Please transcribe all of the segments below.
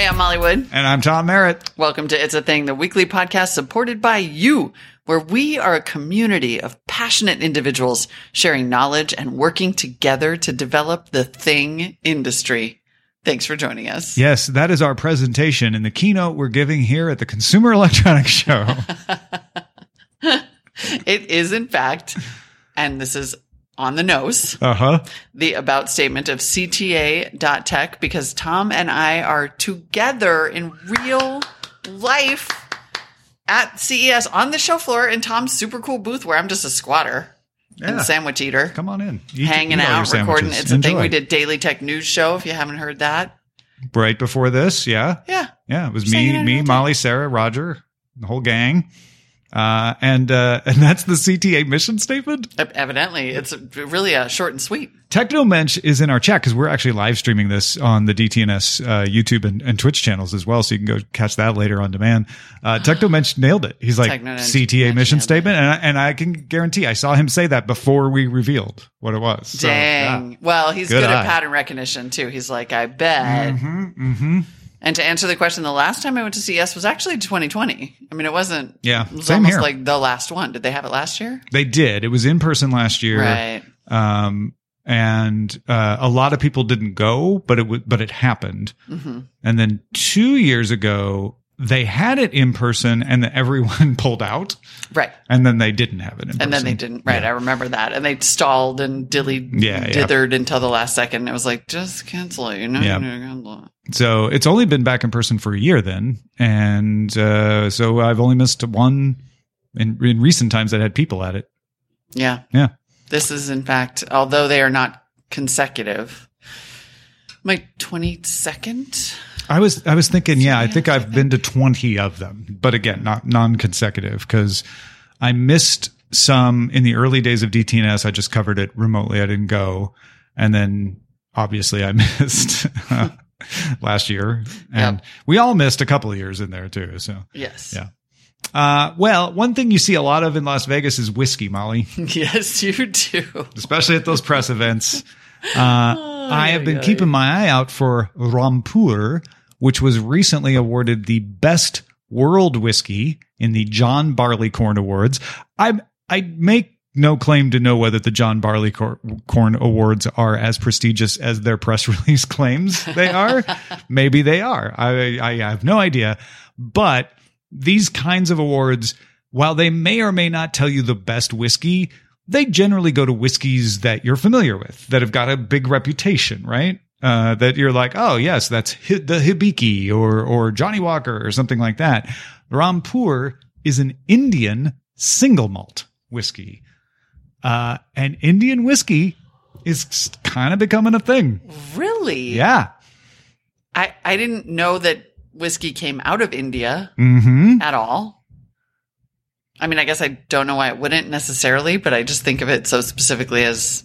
Hey, I'm Molly Wood. And I'm Tom Merritt. Welcome to It's a Thing, the weekly podcast supported by you, where we are a community of passionate individuals sharing knowledge and working together to develop the thing industry. Thanks for joining us. Yes, that is our presentation in the keynote we're giving here at the Consumer Electronics Show. It is, in fact, and this is on the nose, Uh huh. the about statement of CTA.tech because Tom and I are together in real life at CES on the show floor in Tom's super cool booth where I'm just a squatter Yeah. and sandwich eater. Come on in. Eat- hanging eat out, recording. It's a thing we did Daily Tech News Show. If you haven't heard that, right before this. Yeah. yeah, Yeah. It was Just me, me. Molly, Sarah, Roger, the whole gang. Uh, and, uh, and that's the CTA mission statement. Evidently it's really uh, short and sweet. Technomensch is in our chat because we're actually live streaming this on the DTNS uh, YouTube and, and Twitch channels as well, so you can go catch that later on demand. Uh, Technomensch nailed it. He's like CTA mission statement, and I, and I can guarantee I saw him say that before we revealed what it was. So, Dang. yeah. Well, he's Good good, at pattern recognition too. He's like, I bet. Mm-hmm. And to answer the question, the last time I went to CES was actually 2020. I mean, it wasn't. Yeah, it was same almost here. like the last one. Did they have it last year? They did. It was in person last year, Right. um, and uh, a lot of people didn't go, but it w- but it happened. hmm And then two years ago, they had it in person, and then everyone pulled out. Right. and then they didn't have it in And then they didn't. Right. I remember that. And they stalled and dilly Yeah, yeah. dithered until the last second. It was like, just cancel it. You know, Yeah. You know, cancel it. So it's only been back in person for a year then, and uh, so I've only missed one in, in recent times that had people at it. Yeah. Yeah, This is, in fact, although they are not consecutive, my 22nd. I was I was thinking, yeah, I think I've been to twenty of them, but again, not non consecutive because I missed some in the early days of DTNS. I just covered it remotely. I didn't go, and then obviously I missed last year, and Yep. we all missed a couple of years in there too. So. Yes. Yeah. Uh, well, one thing you see a lot of in Las Vegas is whiskey, Molly, Yes, you do. especially at those press events. Uh, I have been ay, keeping my eye out for Rampur, which was recently awarded the best world whiskey in the John Barleycorn Awards. I I make no claim to know whether the John Barleycorn Awards are as prestigious as their press release claims they are. Maybe they are. I, I have no idea. But these kinds of awards, while they may or may not tell you the best whiskey, they generally go to whiskeys that you're familiar with, that have got a big reputation, right? Uh, that you're like, oh yes, that's the Hibiki or or Johnnie Walker or something like that. Rampur is an Indian single malt whiskey, uh, and Indian whiskey is kind of becoming a thing. Really? Yeah. I, I didn't know that whiskey came out of India Mm-hmm. at all. I mean, I guess I don't know why it wouldn't necessarily, but I just think of it so specifically as,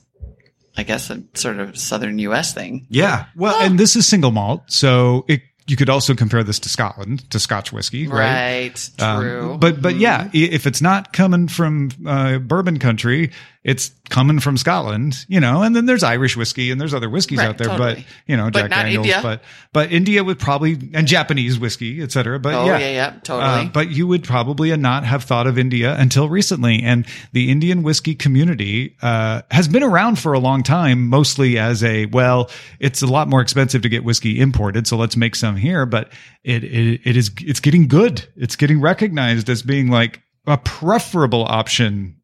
I guess, a sort of southern U.S. thing. Yeah. Well, and this is single malt, so it you could also compare this to Scotland, to Scotch whiskey, right? Right. Um, True. but but yeah, if it's not coming from uh, bourbon country, it's coming from Scotland, you know. And then there's Irish whiskey and there's other whiskeys Right, out there, but you know, But Jack Daniels, India. but but India would probably and Japanese whiskey, et cetera. But oh, yeah, yeah, yeah, Uh, totally. but you would probably not have thought of India until recently. And the Indian whiskey community uh, has been around for a long time, mostly as a, well, it's a lot more expensive to get whiskey imported. So let's make some here. But it, it, it is, it's getting good. It's getting recognized as being like a preferable option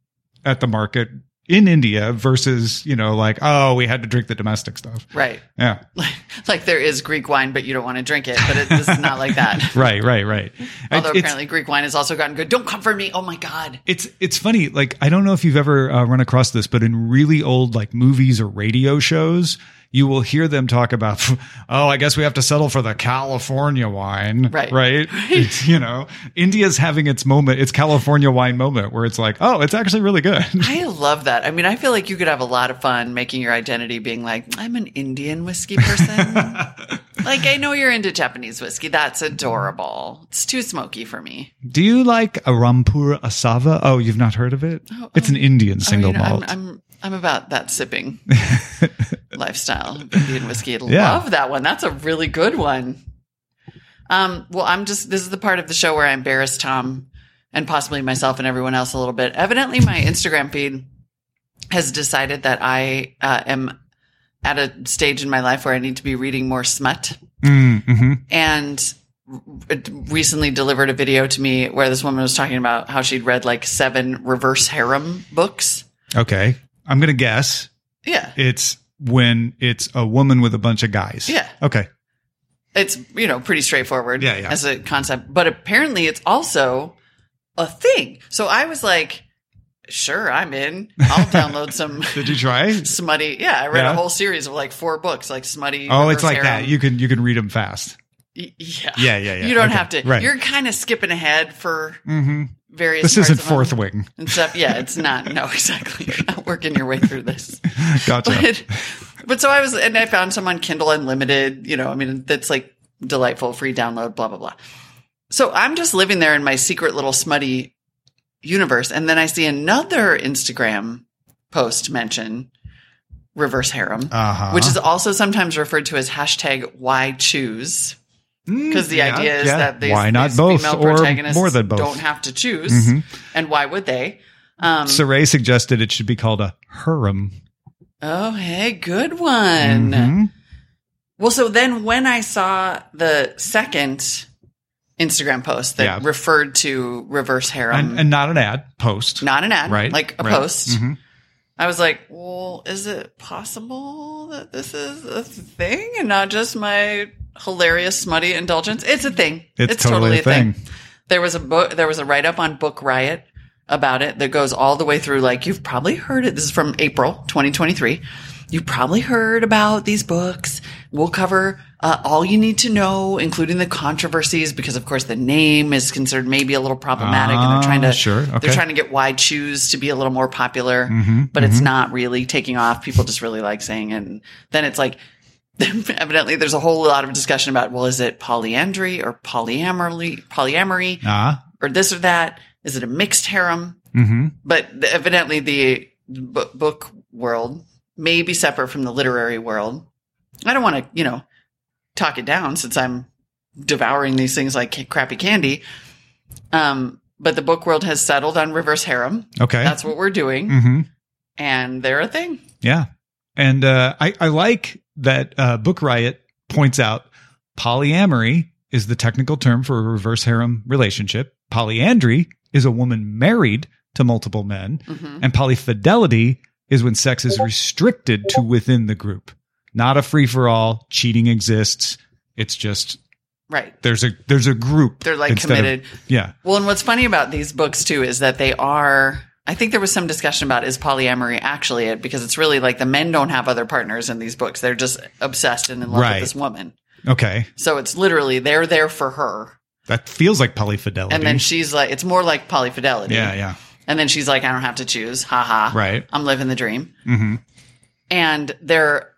at the market in India versus, you know, like, oh, we had to drink the domestic stuff. Right. Yeah. like there is Greek wine, but you don't want to drink it. But it, this is not like that. Right, right, right. Although It's- apparently Greek wine has also gotten good. Don't come for me. Oh my God. It's it's funny. Like I don't know if you've ever uh, run across this, but in really old like movies or radio shows, you will hear them talk about, oh, I guess we have to settle for the California wine, Right. Right. It's, you know, India's having its moment, its California wine moment, where it's like, oh, it's actually really good. I love that. I mean, I feel like you could have a lot of fun making your identity being like, I'm an Indian whiskey person. like, I know you're into Japanese whiskey. That's adorable. It's too smoky for me. Do you like a Rampur Asava? Oh, you've not heard of it? Oh, it's an oh. Indian oh, single I mean, malt. I'm, I'm, I'm about that sipping lifestyle. Indian whiskey. I Yeah. love that one. That's a really good one. Um, well, I'm just, this is the part of the show where I embarrass Tom and possibly myself and everyone else a little bit. Evidently, my Instagram feed has decided that I uh, am at a stage in my life where I need to be reading more smut Mm, mhm. and recently delivered a video to me where this woman was talking about how she'd read like seven reverse harem books. Okay. I'm going to guess Yeah. it's when it's a woman with a bunch of guys. Yeah. Okay. It's, you know, pretty straightforward Yeah, yeah. as a concept, but apparently it's also a thing. So I was like, sure, I'm in. I'll download some Did you try? smutty. Yeah. I read Yeah. a whole series of like four books, like smutty. Oh, it's like that. You can you can read them fast. Y- yeah. Yeah, yeah, yeah. You don't Okay. have to. Right. You're kind of skipping ahead for hmm various. This parts isn't of fourth wing. and stuff. Yeah, it's not. No, exactly. You're not working your way through this. Gotcha. But, but so I was, and I found some on Kindle Unlimited. You know, I mean, that's like delightful, free download, blah blah blah. So I'm just living there in my secret little smutty universe, and then I see another Instagram post mention reverse harem, Uh-huh. which is also sometimes referred to as hashtag why choose. Because the Mm, yeah, idea is yeah. that these, why not these both female or protagonists more than both? don't have to choose, Mhm. and why would they? Um, Saray suggested it should be called a harem. oh, hey, good one. Mhm. Well, so then when I saw the second Instagram post that Yeah. referred to reverse harem, And, and not an ad post. not an ad, right. like a right. post, Mhm. I was like, well, is it possible that this is a thing and not just my hilarious smutty indulgence? It's a thing. It's totally a thing. There was a book, there was a write up on Book Riot about it that goes all the way through. Like you've probably heard it. This is from April 2023. You've probably heard about these books. We'll cover uh, all you need to know, including the controversies, because of course the name is considered maybe a little problematic, and they're trying Ah, to sure, okay. they're trying to get Why Choose to be a little more popular, Mm-hmm, but it's not really taking off. People just really like saying, it. and then it's like. Evidently, there's a whole lot of discussion about well, is it polyandry or polyamory? Polyamory, Ah. or this or that? Is it a mixed harem? hmm But the, evidently, the b- book world may be separate from the literary world. I don't want to, you know, talk it down since I'm devouring these things like crappy candy. Um, but the book world has settled on reverse harem. Okay. That's what we're doing, hmm and they're a thing. Yeah. And uh, I, I like that uh, Book Riot points out polyamory is the technical term for a reverse harem relationship. Polyandry is a woman married to multiple men. hmm And polyfidelity is when sex is restricted to within the group. Not a free for all. Cheating exists. It's just Right. there's a there's a group. They're like instead of- committed. yeah. Well, and what's funny about these books too is that they are. I think there was some discussion about is polyamory actually it because it's really like the men don't have other partners in these books. They're just obsessed and in love Right. with this woman. Okay. So it's literally they're there for her, That feels like polyfidelity. and then she's like, it's more like polyfidelity. yeah, yeah. And then she's like, I don't have to choose. Ha ha. Right. I'm living the dream. hmm And they're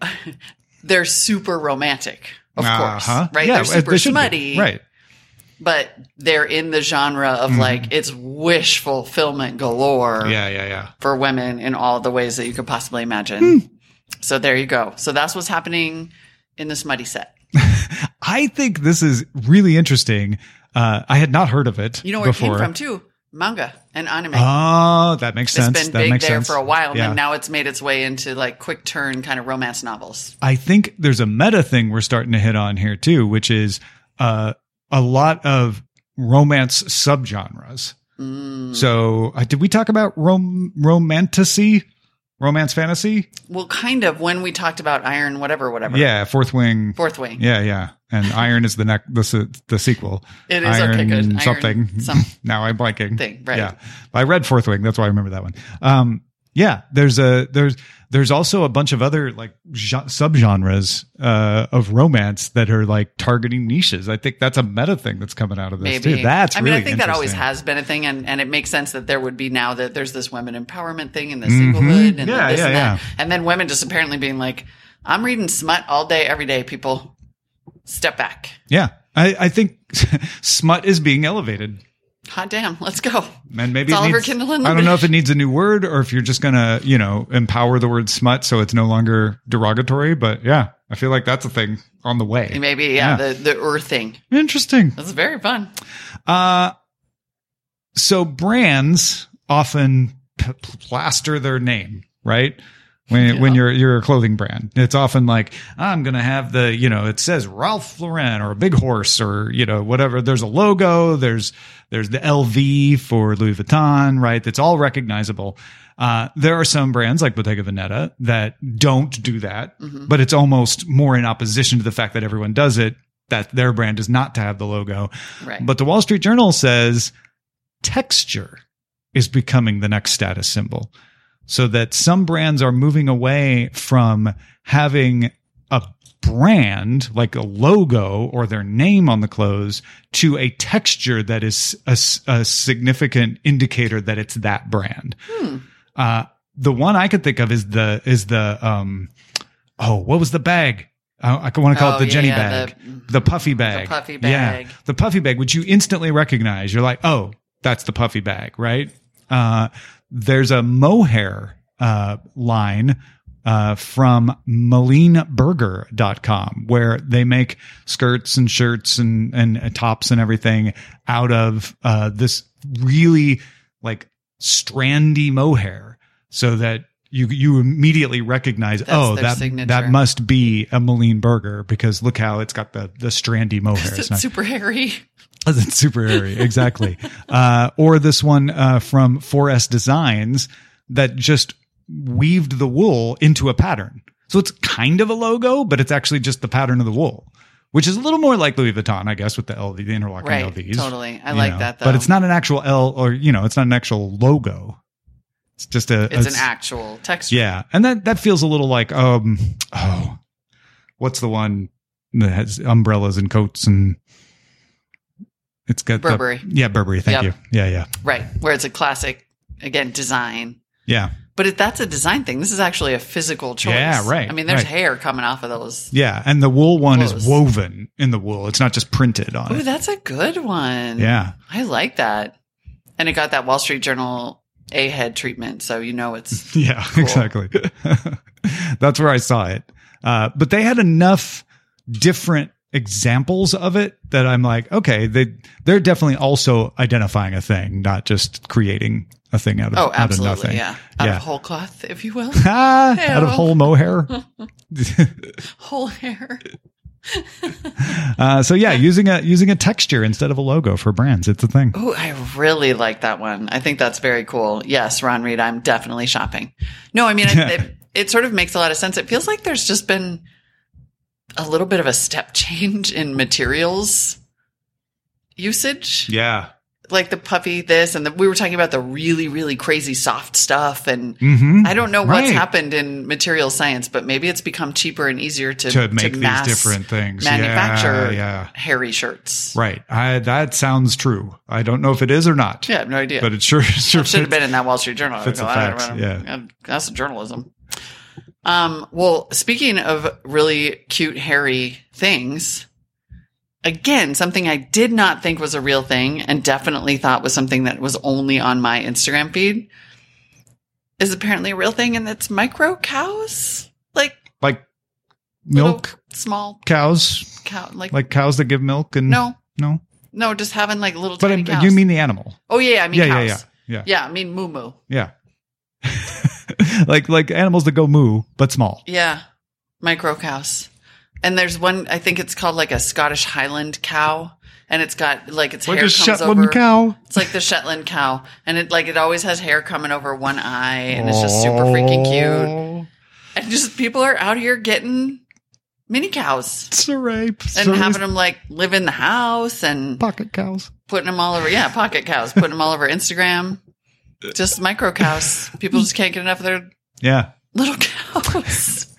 they're super romantic, of course, Uh-huh. right? Yeah, they're super they should be. smutty, Right. But they're in the genre of Mhm. like it's wish fulfillment galore Yeah, yeah, yeah. for women in all the ways that you could possibly imagine. Hmm. So there you go. So that's what's happening in this muddy set. I think this is really interesting. Uh, I had not heard of it You know where before. it came from too? Manga and anime. Oh, that makes it's sense. been that big there sense. for a while, Yeah. and now it's made its way into like quick turn kind of romance novels. I think there's a meta thing we're starting to hit on here too, which is uh, a lot of romance subgenres. Mm. So, uh, did we talk about rom- romantasy, romance fantasy? Well, kind of when we talked about Iron, whatever, whatever. Yeah, Fourth Wing. Fourth Wing. Yeah, yeah. And Iron is the neck the the sequel. It is Iron okay, good. Iron something. some- now I'm blanking. Thing, right. Yeah, I read Fourth Wing. That's why I remember that one. Um, yeah, there's a there's there's also a bunch of other like subgenres uh, of romance that are like targeting niches. I think that's a meta thing that's coming out of this Maybe too. That's I mean, really I think that always has been a thing, and, and it makes sense that there would be now that there's this women empowerment thing and the Mhm. singlehood and Yeah, this yeah, and that, yeah. and then women just apparently being like, "I'm reading smut all day, every day." People, step back. Yeah, I, I think smut is being elevated. Hot damn, let's go. And maybe It's it Oliver needs, I don't know if it needs a new word or if you're just gonna, you know, empower the word smut so it's no longer derogatory. But yeah, I feel like that's a thing on the way. Maybe yeah, the the earth thing. Interesting. That's very fun. Uh, so brands often p- plaster their name, right? When, when you're you're a clothing brand, it's often like I'm gonna have the you know it says Ralph Lauren or a Big Horse or you know whatever. There's a logo. There's there's the LV for Louis Vuitton, right? That's all recognizable. Uh, there are some brands like Bottega Veneta that don't do that, but it's almost more in opposition to the fact that everyone does it. That their brand is not to have the logo. Right. But the Wall Street Journal says texture is becoming the next status symbol. So that some brands are moving away from having a brand like a logo or their name on the clothes to a texture that is a significant indicator that it's that brand. Uh, the one I could think of is the, is the, um, oh, what was the bag? I, I want to call Oh, it the yeah, Jenny yeah, bag, the, puffy bag, the puffy Yeah, bag. the puffy bag, which you instantly recognize. You're like, oh, that's the puffy bag, right? Uh, there's a mohair uh, line uh, from MalineBurger.com where they make skirts and shirts and, and uh, tops and everything out of uh, this really like strandy mohair so that you you immediately recognize oh that signature. that must be a Moline burger because look how it's got the the strandy mohair It's it's not super hairy. it's super hairy, exactly. uh, or this one uh, from 4S Designs that just weaved the wool into a pattern. So it's kind of a logo, but it's actually just the pattern of the wool, which is a little more like Louis Vuitton, I guess, with the LV, the interlocking Right. LVs. Totally. I like know. that though. But it's not an actual L or, you know, it's not an actual logo. It's just a, It's an actual texture. yeah. And that, that feels a little like, um, oh, what's the one that has umbrellas and coats and it's got the- Burberry. yeah, Burberry. Thank Yep. you. Yeah, yeah, Right. Where it's a classic, again, design. yeah, But if that's a design thing, this is actually a physical choice. Yeah, right, I mean, there's right. hair coming off of those. yeah. And the wool one Clothes. is woven in the wool. It's not just printed on Ooh, it. that's a good one. Yeah, I like that. And it got that Wall Street Journal A head treatment. So you know it's yeah, exactly. That's where I saw it. Uh, but they had enough different examples of it that I'm like, okay, they they're definitely also identifying a thing, not just creating a thing out of Oh, out of absolutely. nothing. Yeah. Out Yeah. of whole cloth, if you will. Ah, out of whole mohair. whole hair. uh, so yeah, using a using a texture instead of a logo for brands, it's a thing. Oh, I really like that one. I think that's very cool. Yes, Ron Reed, I'm definitely shopping. No, I mean, I, it, it sort of makes a lot of sense. It feels like there's just been a little bit of a step change in materials usage. Yeah. Like the puffy this, and the, we were talking about the really, really crazy soft stuff. And Mm-hmm. I don't know what's Right. happened in material science, but maybe it's become cheaper and easier to, to make these mass different things. manufacture Yeah, yeah. hairy shirts. Right. I, that sounds true. I don't know if it is or not. Yeah, I have no idea. But it sure sure should have been in that Wall Street Journal fits the article. I don't facts, know. yeah. that's journalism. Um, well, speaking of really cute, hairy things, again, something I did not think was a real thing and definitely thought was something that was only on my Instagram feed is apparently a real thing, and it's micro cows, like like milk small cows, cow, like, like cows that give milk and no, no. no, just having like little But tiny I, cows. you mean the animal? Oh yeah, I mean yeah, cows. yeah, yeah, yeah, Yeah, I mean moo moo. yeah. like like animals that go moo but small. Yeah, micro cows. And there's one, I think it's called like a Scottish Highland cow. and it's got like its Like hair a comes Shetland over. cow. It's like the Shetland cow, and it like it always has hair coming over one eye, and it's just super freaking cute. And just people are out here getting mini cows It's a rape. and Sorry, having them like live in the house and pocket cows. putting them all over. Yeah, pocket cows, putting them all over Instagram. Just micro cows. People just can't get enough of their Yeah. little cows.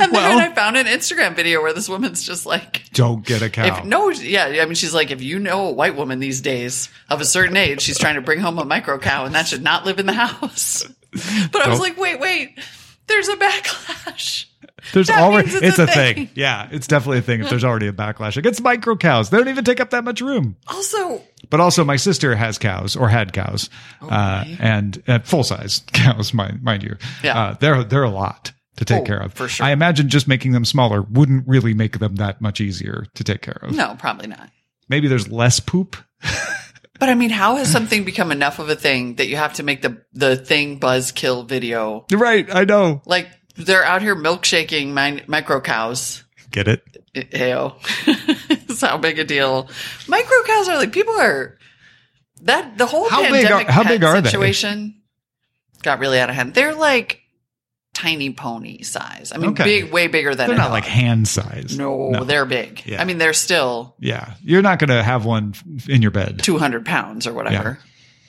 And then I found an Instagram video where this woman's just like, Don't get a cow. if no, yeah, I mean, she's like, if you know a white woman these days of a certain age, she's trying to bring home a micro cow, and that should not live in the house. But I was Nope. like, wait, wait, there's a backlash. There's that already it's, it's a thing. thing. Yeah, it's definitely a thing. If there's already a backlash against micro cows, they don't even take up that much room. Also, But also, my sister has cows or had cows, uh, and uh, full size cows, mind, mind you. Yeah. uh, they're they're a lot to take Oh, care of. for sure. I imagine just making them smaller wouldn't really make them that much easier to take care of. no, probably not. Maybe there's less poop. But I mean, how has something become enough of a thing that you have to make the the thing buzzkill video? Right, I know. Like they're out here milkshaking my, micro cows. Get it? Heyo. it's how big a deal. Micro cows are like people are that the whole How big pandemic are- how big are they? situation got really out of hand. They're like tiny pony size. I mean, Okay. big, way bigger than They're not dog. like hand size. No, they're big. Yeah. I mean, they're still Yeah, you're not going to have one in your bed. 200 pounds or whatever.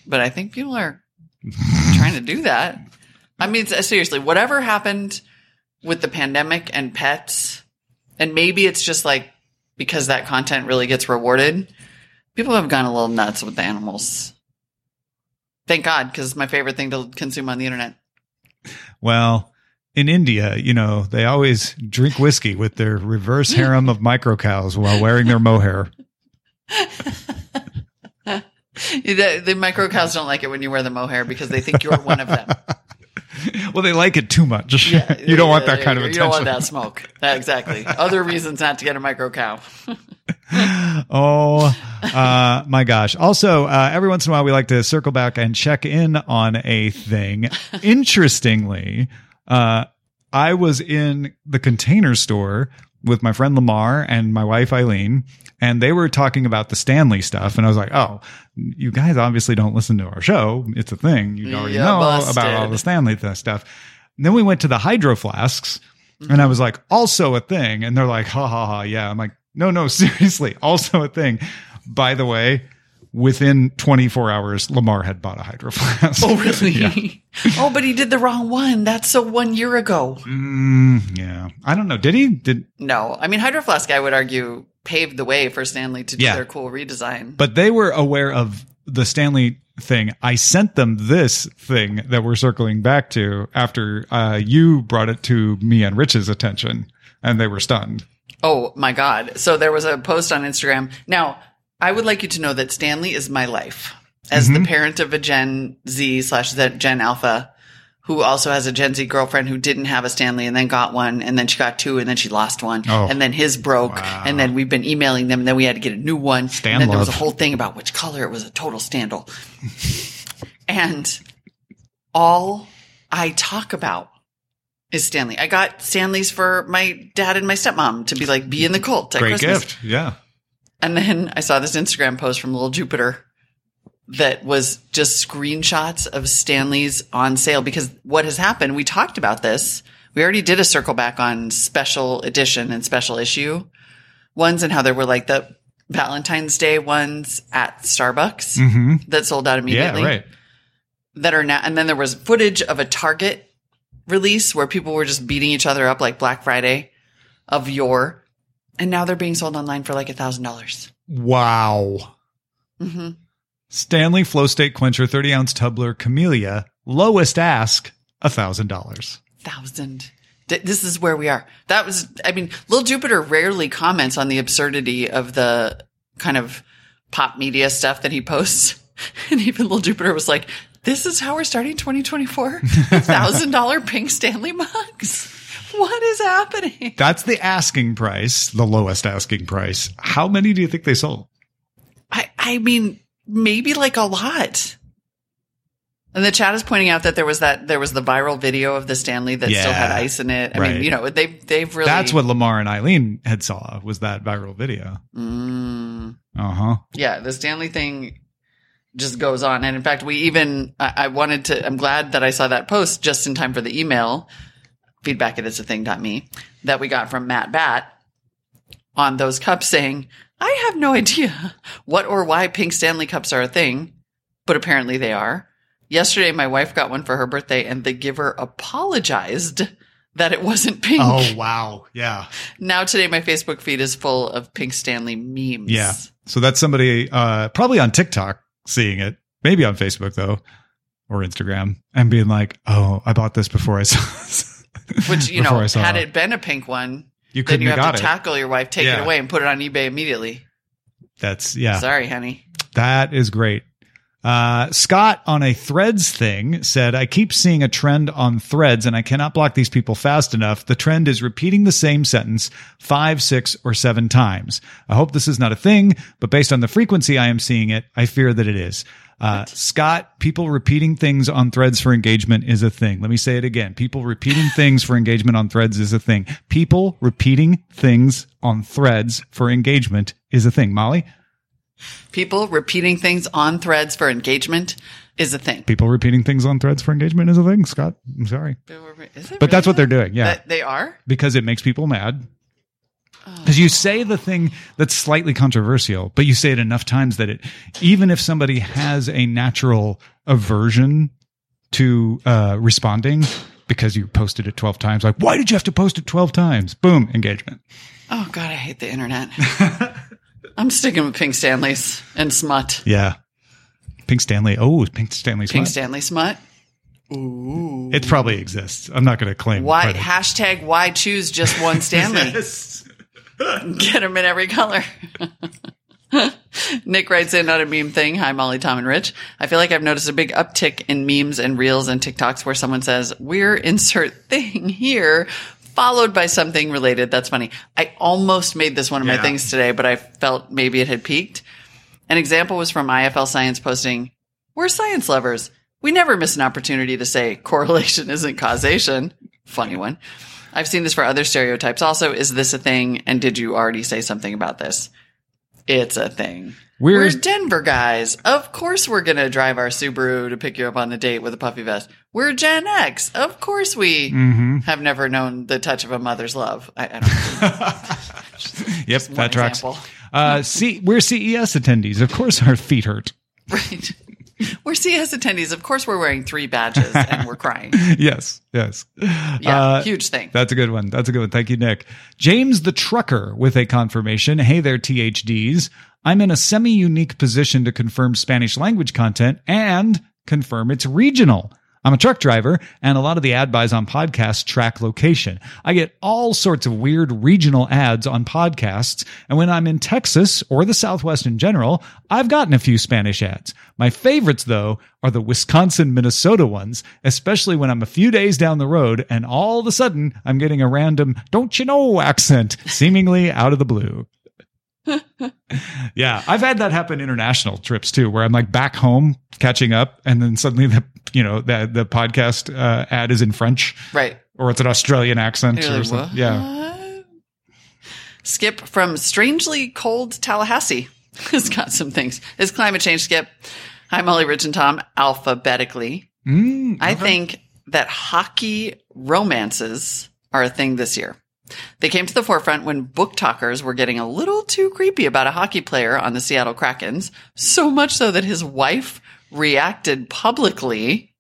But I think people are trying to do that. I mean, seriously, whatever happened with the pandemic and pets, and maybe it's just like because that content really gets rewarded, people have gone a little nuts with the animals. Thank God, because it's my favorite thing to consume on the internet. Well, in India, you know, they always drink whiskey with their reverse harem of micro cows while wearing their mohair. The, the micro cows don't like it when you wear the mohair because they think you're one of them. Well, they like it too much. you don't want that kind of You attention. don't want that smoke. That- exactly. Other reasons not to get a micro cow. oh uh, my gosh! Also, uh, every once in a while, we like to circle back and check in on a thing. Interestingly, uh, I was in the container store with my friend Lamar and my wife Eileen, and they were talking about the Stanley stuff, and I was like, "Oh, you guys obviously don't listen to our show. It's a thing. You already Ya know busted. about all the Stanley th- stuff." And then we went to the hydro flasks, and I mm-hmm. was like, "Also a thing," and they're like, "Ha ha ha, yeah." I'm like, "No, no, seriously, also a thing." By the way. Within 24 hours, Lamar had bought a hydro flask. Oh, really? yeah. oh, but he did the wrong one. That's so one year ago. Mm, yeah. I don't know. Did he? Did No, I mean Hydro Flask. I would argue paved the way for Stanley to do Yeah. their cool redesign. but they were aware of the Stanley thing. I sent them this thing that we're circling back to after uh, you brought it to me and Rich's attention, and they were stunned. oh my god! So there was a post on Instagram. Now I would like you to know that Stanley is my life as Mm-hmm. the parent of a Gen Z slash Gen Alpha. Who also has a Gen Z girlfriend who didn't have a Stanley and then got one and then she got two and then she lost one Oh. and then his broke Wow. and then we've been emailing them and then we had to get a new one Stan and then there was a whole thing about which color it was a total scandal and all I talk about is Stanley. I got Stanleys for my dad and my stepmom to be like be in the cult at Great Christmas. gift. Yeah. And then I saw this Instagram post from Little Jupiter that was just screenshots of Stanley's on sale because what has happened, we talked about this. We already did a circle back on special edition and special issue ones and how there were like the Valentine's Day ones at Starbucks hmm that sold out Yeah. immediately Right. that are now, and then there was footage of a Target release where people were just beating each other up like Black Friday of yore. And now they're being sold online for like a thousand dollars. Wow. Mm-hmm. Stanley Flow State Quencher 30 ounce tumbler Camellia. Lowest ask a thousand dollars. Thousand. Th- This is where we are. That was, I mean, Lil Jupiter rarely comments on the absurdity of the kind of pop media stuff that he posts. And even Lil Jupiter was like, this is how we're starting 2024? Thousand dollar pink Stanley mugs? What is happening? That's the asking price, the lowest asking price. How many do you think they sold? I, I mean, maybe like a lot. And the chat is pointing out that there was that there was the viral video of the Stanley that still had ice in it. I Right. mean, you know, they they've really That's what Lamar and Eileen had saw was that viral video. Mm, Uh huh. yeah, the Stanley thing just goes on. And in fact, we even I, I wanted to. I'm glad that I saw that post just in time for the email feedback at it's a thing.me that we got from Matt Bat on those cups saying, I have no idea what or why pink Stanley cups are a thing, but apparently they are. Yesterday, my wife got one for her birthday and the giver apologized that it wasn't pink. Oh wow. Yeah. Now today, my Facebook feed is full of pink Stanley memes. Yeah. So that's somebody uh probably on TikTok seeing it, maybe on Facebook though, or Instagram, and being like, "Oh, I bought this before I saw." Which, you know, had it. been a pink one, you then you have have to it. tackle your wife, take Yeah. it away, and put it on eBay immediately. That's yeah. Sorry, honey. That is great. Uh, Scott on a threads thing said, I keep seeing a trend on threads and I cannot block these people fast enough. The trend is repeating the same sentence five, six, or seven times. I hope this is not a thing, but based on the frequency I am seeing it, I fear that it is. Uh, Scott, people repeating things on threads for engagement is a thing. Let me say it again. People repeating things for engagement on threads is a thing. People repeating things on threads for engagement is a thing. Molly? People repeating things on threads for engagement is a thing. people repeating things on threads for engagement is a thing, Scott. I'm sorry. But that's really what they're doing. Yeah. That they are? because it makes people mad. Because you say the thing that's slightly controversial, but you say it enough times that it, even if somebody has a natural aversion to uh, responding because you posted it 12 times, like, why did you have to post it 12 times? Boom, engagement. Oh, God, I hate the internet. I'm sticking with Pink Stanleys and smut. Yeah. Pink Stanley. Oh, Pink Stanley's Pink fun. Stanley smut. Ooh. It probably exists. I'm not going to claim Why credit. hashtag why choose just one Stanley? Get them in every color. Nick writes in on a meme thing. Hi, Molly, Tom, and Rich. I feel like I've noticed a big uptick in memes and reels and TikToks where someone says, we're insert thing here, followed by something related. That's funny. I almost made this one of my things today, but I felt maybe it had peaked. An example was from IFL Science posting, we're science lovers. We never miss an opportunity to say correlation isn't causation. Funny one. I've seen this for other stereotypes also. Is this a thing? And did you already say something about this? It's a thing. We're- We're Denver guys. Of course we're going to drive our Subaru to pick you up on the date with a puffy vest. We're Gen X. Of course we Mm-hmm. have never known the touch of a mother's love. I, I don't Yep, one that tracks. Uh, we're CES attendees. Of course, our feet hurt. Right. We're CES attendees. Of course we're wearing three badges and we're crying. yes, yes. Yeah. Uh, huge thing. That's a good one. That's a good one. Thank you, Nick. James the Trucker with a confirmation. Hey there, THDs. I'm in a semi unique position to confirm Spanish language content and confirm it's regional. I'm a truck driver, and a lot of the ad buys on podcasts track location. I get all sorts of weird regional ads on podcasts, and when I'm in Texas or the Southwest in general, I've gotten a few Spanish ads. My favorites, though, are the Wisconsin, Minnesota ones, especially when I'm a few days down the road and all of a sudden I'm getting a random, don't you know accent seemingly out of the blue. yeah, I've had that happen international trips too, where I'm like back home catching up, and then suddenly the you know the the podcast uh, ad is in French right. or it's an Australian accent or like, something. "What?" Yeah, Skip from strangely cold Tallahassee has got some things. Is climate change skip. Hi, Molly, Rich, and Tom, alphabetically. Mm, I think that hockey romances are a thing this year. They came to the forefront when BookTokers were getting a little too creepy about a hockey player on the Seattle Krakens, so much so that his wife reacted publicly.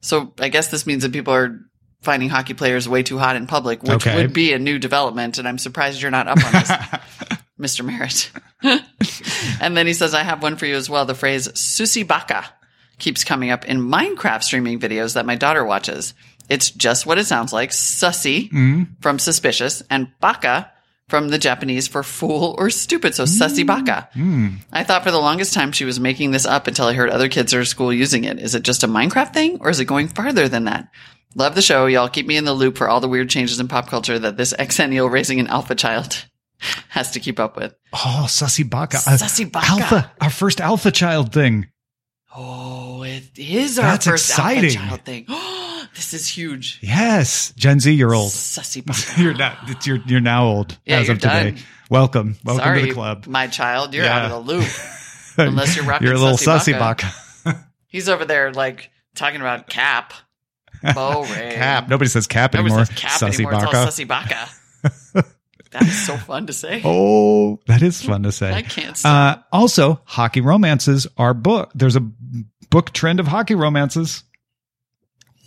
So I guess this means that people are finding hockey players way too hot in public, which Okay. would be a new development. And I'm surprised you're not up on this, Mr. Merritt. and then he says, I have one for you as well. The phrase Sussy Baka keeps coming up in Minecraft streaming videos that my daughter watches. It's just what it sounds like. Sussy mm-hmm. from suspicious and baka from the Japanese for fool or stupid. So sussy baka. I thought for the longest time she was making this up until I heard other kids at her school using it. Is it just a Minecraft thing or is it going farther than that? Love the show. Y'all keep me in the loop for all the weird changes in pop culture that this exennial raising an alpha child has to keep up with. oh, Sussy Baka, Uh, Sussy Baka. alpha, our first alpha child thing. Oh, it is our That's first exciting. alpha child thing. this is huge. Yes, Gen Z, you're old. Sussy you're not. It's, you're you're now old Yeah, as of today. done. Welcome, welcome Sorry, to the club. my child. You're Yeah. out of the loop. Unless you're rocking you're a little Sussy baka. He's over there like talking about cap. Bo Ray. Cap. Nobody says cap Nobody anymore. says cap sussy anymore. It's all baka. sussy baka. that is so fun to say. Oh, that is fun to say. I can't stop. Uh, also, hockey romances are book. There's a book trend of hockey romances.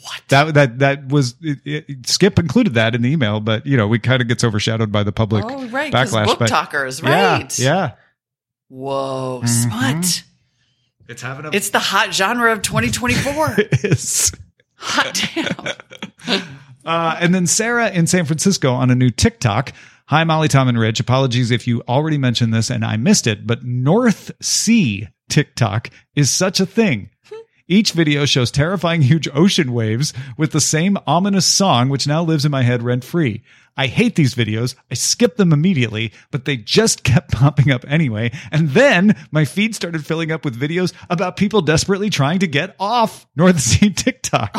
What? That that that was it, it, Skip included that in the email, but you know we kind of gets overshadowed by the public oh, right. Backlash. book but talkers, yeah, right? yeah, Whoa, Mhm. smut. it's having a It's the hot genre of 2024. it is. hot damn. Uh, and then Sarah in San Francisco on a new TikTok. Hi, Molly, Tom, and Rich. Apologies if you already mentioned this and I missed it, but North Sea TikTok is such a thing. Each video shows terrifying huge ocean waves with the same ominous song, which now lives in my head rent free. I hate these videos. I skipped them immediately, but they just kept popping up anyway. And then my feed started filling up with videos about people desperately trying to get off North Sea TikTok.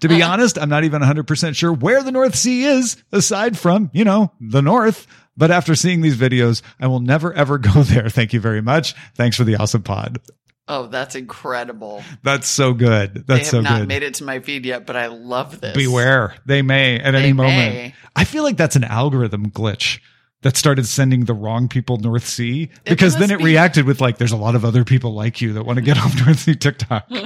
To be honest, I'm not even 100% sure where the North Sea is, aside from, you know, the North. But after seeing these videos, I will never ever go there. Thank you very much. Thanks for the awesome pod. Oh, that's incredible. That's so good. They That's have so not good. made it to my feed yet, but I love this. Beware. They may at any moment. may. I feel like that's an algorithm glitch that started sending the wrong people North Sea because then it be. reacted with like, there's a lot of other people like you that want to get off North Sea TikTok.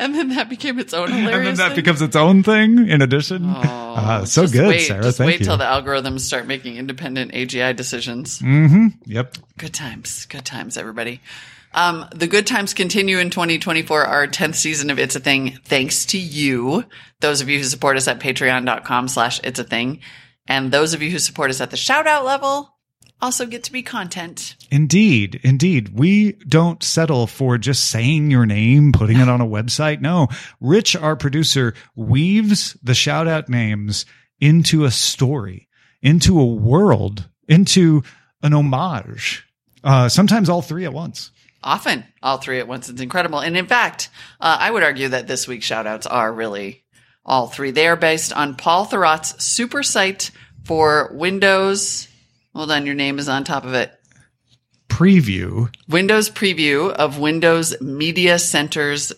And then that became its own hilarious and then that thing. becomes its own thing in addition. Oh, Uh, so good, wait, Sarah. Just wait you. till the algorithms start making independent AGI decisions. mm-hmm. Yep. Good times. Good times, everybody. Um, the good times continue in 2024, our 10th season of It's a Thing, thanks to you. Those of you who support us at patreon.com slash it's a thing. And those of you who support us at the shout out level also get to be content. Indeed, indeed. We don't settle for just saying your name, putting it on a website. No. Rich, our producer, weaves the shout out names into a story, into a world, into an homage. Uh, sometimes all three at once. Often all three at once. It's incredible. And in fact, uh, I would argue that this week's shout outs are really all three. They are based on Paul Thurrott's super site for Windows. Hold on, your name is on top of it. Preview. Windows preview of Windows Media Center's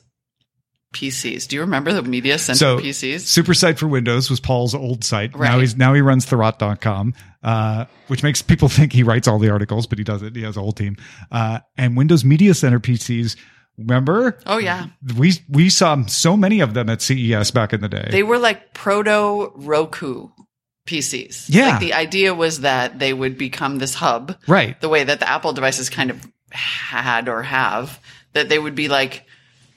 PCs. Do you remember the Media Center So PCs? Super Site for Windows was Paul's old site. Now he's now he runs Thurrott.com, uh, which makes people think he writes all the articles, but he doesn't. He has a whole team. Uh, and Windows Media Center PCs. Remember? Oh yeah, We we saw so many of them at CES back in the day. they were like proto Roku PCs. Yeah. like the idea was that they would become this hub, right. the way that the Apple devices kind of had or have, that they would be like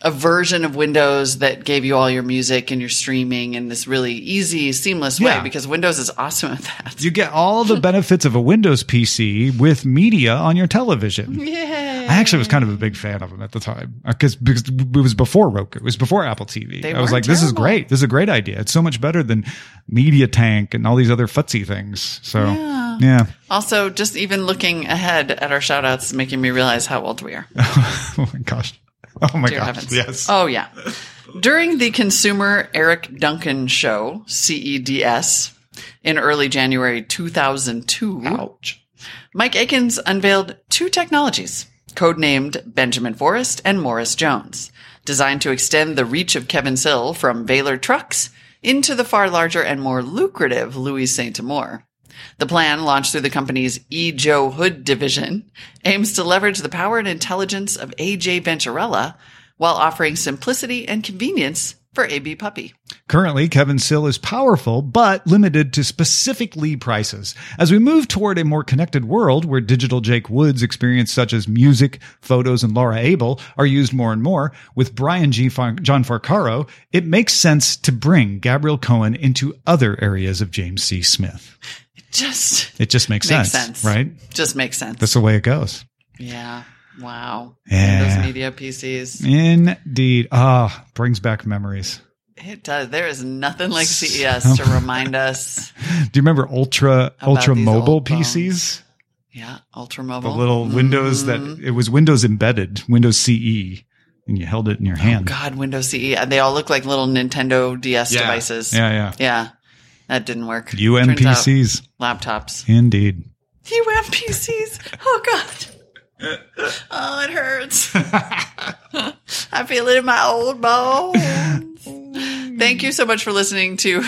a version of Windows that gave you all your music and your streaming in this really easy, seamless way Yeah. because Windows is awesome at that. You get all the benefits of a Windows PC with media on your television. Yeah. I actually was kind of a big fan of them at the time uh, because because it was before Roku, it was before Apple TV. They I was like, this is great. This is a great idea. It's so much better than Media Tank and all these other futzy things. So Yeah. yeah. Also, just even looking ahead at our shout outs making me realize how old we are. oh my gosh. Oh my gosh. heavens. Yes. Oh, yeah. During the Consumer Eric Duncan Show, CEDS, in early January 2002, Ouch. Mike Akins unveiled two technologies, codenamed Benjamin Forrest and Morris Jones, designed to extend the reach of Kevin Sill from Baylor trucks into the far larger and more lucrative Louis Saint Amour. The plan, launched through the company's E. Joe Hood division, aims to leverage the power and intelligence of AJ Venturella while offering simplicity and convenience for AB Puppy. Currently, Kevin Sill is powerful, but limited to specific lead prices. As we move toward a more connected world where digital Jake Woods experience such as music, photos, and Laura Abel are used more and more, with Brian G. Far- John Farcaro, it makes sense to bring Gabriel Cohen into other areas of James C. Smith. Just It just makes, makes sense, sense. right? Just makes sense. That's the way it goes. Yeah. Wow. Yeah. Windows Media PCs. Indeed. Ah, brings back memories. It does. There is nothing like CES to remind us. Do you remember ultra ultra mobile phones. PCs? Yeah, ultra mobile. The little Windows that it was Windows embedded, Windows CE, and you held it in your Oh hand. God, Windows CE. They all look like little Nintendo DS devices. Yeah, yeah. Yeah. That didn't work. Turns out UMPCs. Laptops. Indeed. UMPCs. Oh God. Oh, it hurts. I feel it in my old bones. Thank you so much for listening to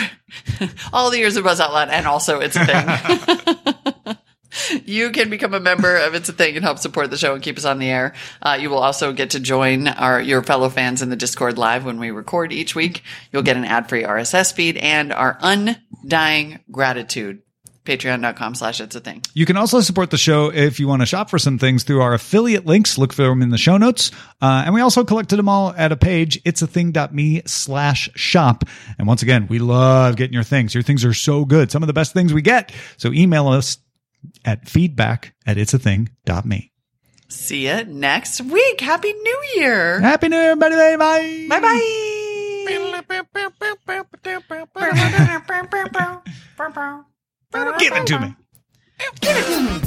all the years of Buzz Out Loud and also It's a Thing. you can become a member of It's a Thing and help support the show and keep us on the air. Uh, you will also get to join our your fellow fans in the Discord live when we record each week. You'll get an ad-free RSS feed and our undying gratitude. Patreon.com slash It's a Thing. You can also support the show if you want to shop for some things through our affiliate links. Look for them in the show notes. Uh, and we also collected them all at a page, it'sathing.me slash shop. And once again, we love getting your things. Your things are so good. Some of the best things we get. So email us at feedback at it'sathing.me. See you next week. Happy New Year. Happy New Year, everybody. Bye. Bye bye. Give it to me. Give it to me.